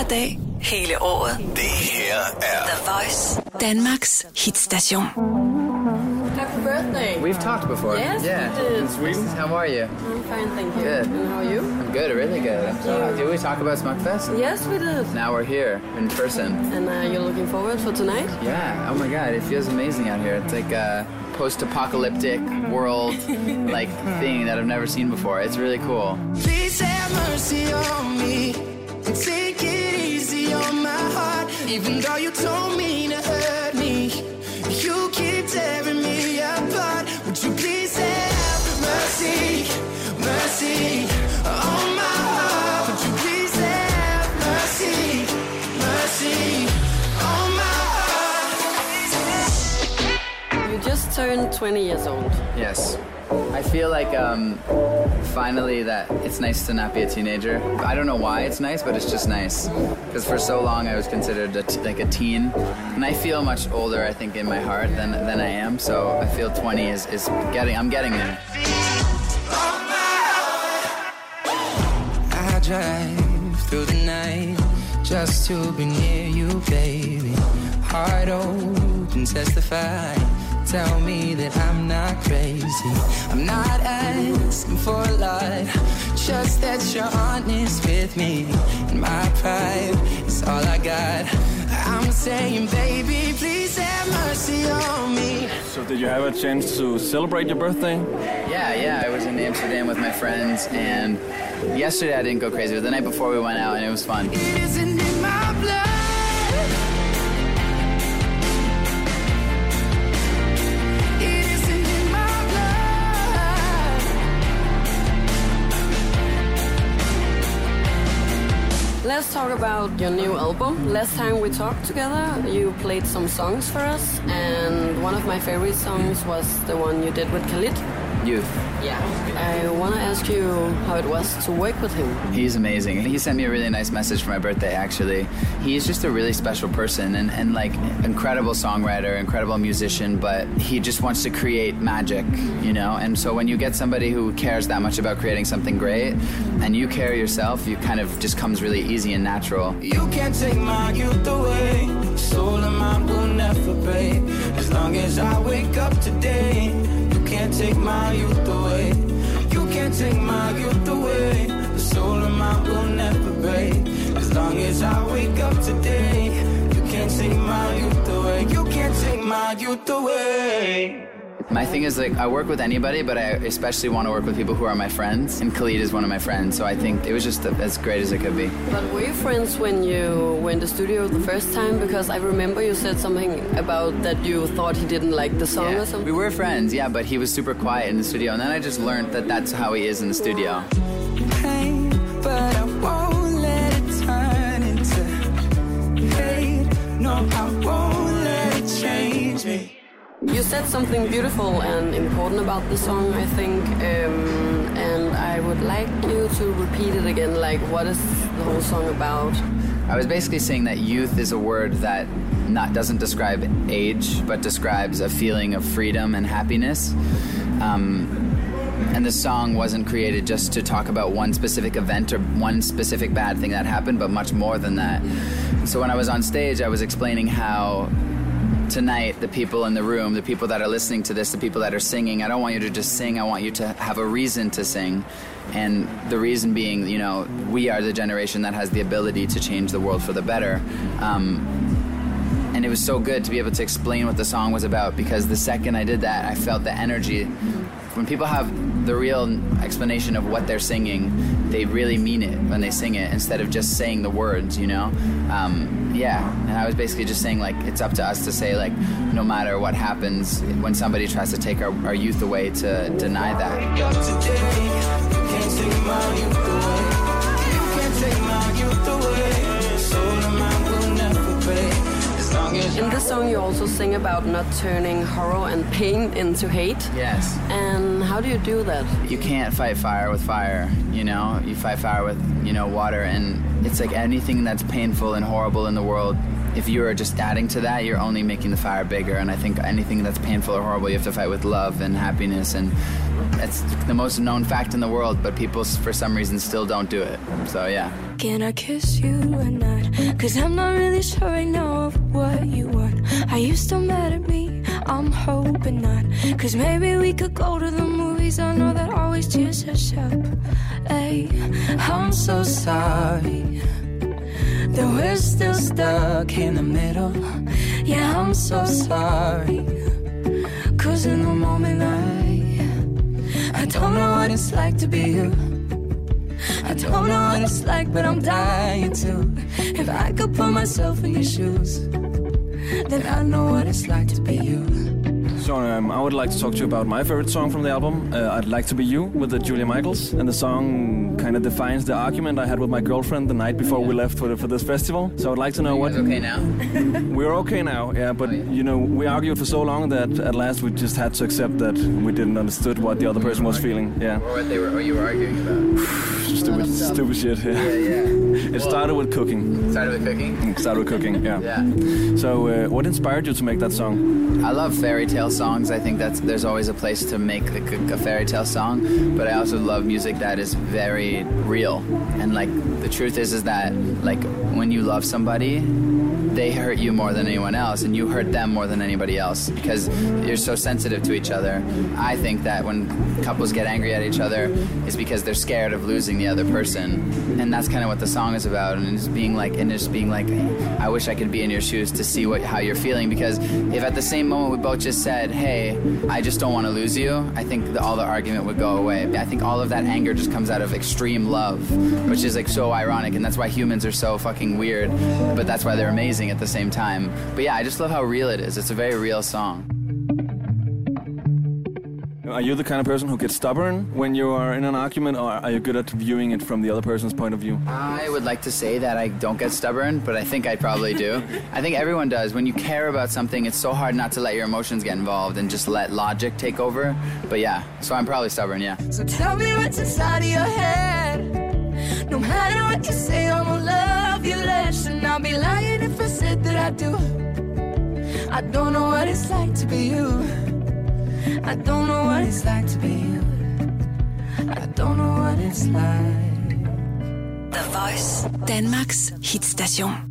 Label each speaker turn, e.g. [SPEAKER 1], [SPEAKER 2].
[SPEAKER 1] Hver dag, hele året.
[SPEAKER 2] Det her er
[SPEAKER 1] The Voice. Danmarks hitstation.
[SPEAKER 3] Happy birthday.
[SPEAKER 4] We've talked before.
[SPEAKER 3] Yes,
[SPEAKER 4] yeah.
[SPEAKER 3] we did.
[SPEAKER 4] In Sweden. How are you?
[SPEAKER 3] I'm fine, thank you.
[SPEAKER 4] Good.
[SPEAKER 3] And how are you?
[SPEAKER 4] I'm good. Really good. I'm. Did we talk about Smukfest?
[SPEAKER 3] Yes, we did.
[SPEAKER 4] Now we're here in person.
[SPEAKER 3] And uh, you're looking forward for tonight?
[SPEAKER 4] Yeah. Oh my God. It feels amazing out here. It's like a post-apocalyptic world like thing that I've never seen before. It's really cool.
[SPEAKER 5] Please have mercy on me Even though you told me to hurt me, you keep tearing me apart. Would you please have mercy, mercy on my heart? Would you please have mercy, mercy on my heart?
[SPEAKER 3] You just turned 20 years old.
[SPEAKER 4] Yes. I feel like um, finally that it's nice to not be a teenager. I don't know why it's nice, but it's just nice. Because for so long I was considered a t- like a teen, and I feel much older. I think in my heart than than I am. So I feel 20 is, is getting. I'm getting there.
[SPEAKER 5] I drive through the night just to be near you, baby. Heart open, testify. Tell me that I'm not crazy. I'm not asking for a lot, just that you're honest with me. And my pride is all I got. I'm saying, baby, please have mercy on me.
[SPEAKER 6] So did you have a chance to celebrate your birthday?
[SPEAKER 4] Yeah, yeah. I was in Amsterdam with my friends, and yesterday I didn't go crazy, but the night before we went out, and it was fun.
[SPEAKER 5] It isn't in my blood. It
[SPEAKER 3] Let's talk about your new album. Last time we talked together, you played some songs for us, and one of my favorite songs was the one you did with Khalid.
[SPEAKER 4] Youth.
[SPEAKER 3] Yeah. I want to ask you how it was to work with him.
[SPEAKER 4] He's amazing. He sent me a really nice message for my birthday, actually. He's just a really special person and, and like incredible songwriter, incredible musician, but he just wants to create magic, you know? And so when you get somebody who cares that much about creating something great and you care yourself, you kind of just comes really easy and natural.
[SPEAKER 5] You can't take my youth away. Soul and mind will never break. As long as I wake up take my youth away. My
[SPEAKER 4] thing is like I work with anybody, but I especially want to work with people who are my friends. And Khalid is one of my friends, so I think it was just as great as it could be.
[SPEAKER 3] But were you friends when you were in the studio the first time? Because I remember you said something about that you thought he didn't like the song or
[SPEAKER 4] Yeah.
[SPEAKER 3] something.
[SPEAKER 4] We were friends, yeah, but he was super quiet in the studio, and then I just learned that that's how he is in the studio.
[SPEAKER 5] pain, but I won't let it turn into hate. No, I won't
[SPEAKER 3] You said something beautiful and important about the song, I think, um, and I would like you to repeat it again. Like, what is the whole song about?
[SPEAKER 4] I was basically saying that youth is a word that not doesn't describe age, but describes a feeling of freedom and happiness. Um, and the song wasn't created just to talk about one specific event or one specific bad thing that happened, but much more than that. So when I was on stage, I was explaining how tonight the people in the room, the people that are listening to this, the people that are singing, I don't want you to just sing, I want you to have a reason to sing. And the reason being, you know, we are the generation that has the ability to change the world for the better. Um, and it was so good to be able to explain what the song was about because the second I did that, I felt the energy. When people have the real explanation of what they're singing, they really mean it when they sing it instead of just saying the words, you know? Um, yeah, and I was basically just saying, like, it's up to us to say, like, no matter what happens, when somebody tries to take our, our youth away, to deny that.
[SPEAKER 3] Song, you also sing about not turning horror and pain into hate.
[SPEAKER 4] Yes.
[SPEAKER 3] And how do you do that?
[SPEAKER 4] you can't fight fire with fire you know you fight fire with you know water and it's like anything that's painful and horrible in the world if you're just adding to that you're only making the fire bigger and i think anything that's painful or horrible you have to fight with love and happiness and that's the most known fact in the world but people for some reason still don't do it so yeah
[SPEAKER 7] Can I kiss you and not
[SPEAKER 2] Cause I'm not really sure right now of what you want. Are you still mad at me? I'm hoping not. Cause maybe we could go to the movies. I know that always cheers us up. Hey, I'm so sorry that we're still stuck in the middle. Yeah, I'm so sorry. Cause in the moment I I don't know what it's like to be you. I don't know what it's like, but I'm dying to. If I could put myself in your shoes, then I know what it's like to be you.
[SPEAKER 6] So um, I would like to talk to you about my favorite song from the album. Uh, I'd like to be you with the Julia Michaels, and the song kind of defines the argument I had with my girlfriend the night before we left for, the, for this festival. So I'd like to know what.
[SPEAKER 4] okay now?
[SPEAKER 6] We're okay now, yeah. But
[SPEAKER 4] Oh, yeah.
[SPEAKER 6] you know, we argued for so long that at last we just had to accept that we didn't understood what the other person was feeling. Yeah,
[SPEAKER 4] Or what they were, or you were arguing about?
[SPEAKER 6] stupid, stupid shit. Yeah.
[SPEAKER 4] Yeah, yeah.
[SPEAKER 6] It started with cooking.
[SPEAKER 4] Started with cooking.
[SPEAKER 6] It started with cooking. Yeah.
[SPEAKER 4] Yeah.
[SPEAKER 6] So, uh, what inspired you to make that song?
[SPEAKER 4] I love fairy tale songs. I think that's there's always a place to make a fairy tale song, but I also love music that is very real. And like the truth is, is that like when you love somebody, they hurt you more than anyone else, and you hurt them more than anybody else because you're so sensitive to each other. I think that when couples get angry at each other, is because they're scared of losing the other person, and that's kind of what the song is about. And just being like, and just being like, I wish I could be in your shoes to see what how you're feeling because if at the same moment we both just said, "Hey, I just don't want to lose you," I think the, all the argument would go away. I think all of that anger just comes out of extreme love, which is like so ironic, and that's why humans are so fucking weird, but that's why they're amazing at the same time. But yeah, I just love how real it is. It's a very real song.
[SPEAKER 6] Are you the kind of person who gets stubborn when you are in an argument, or are you good at viewing it from the other person's point of view?
[SPEAKER 4] I would like to say that I don't get stubborn, but I think I probably do. I think everyone does. When you care about something, it's so hard not to let your emotions get involved and just let logic take over. But yeah, so I'm probably stubborn, yeah.
[SPEAKER 2] So tell me what's inside of your head. No matter what you say, I'ma love you less. And I'll be lying if I said that I do. I don't know what it's like to be you. I don't know what it's like to be you. I don't know what it's like.
[SPEAKER 1] The Voice. Danmarks hitstation.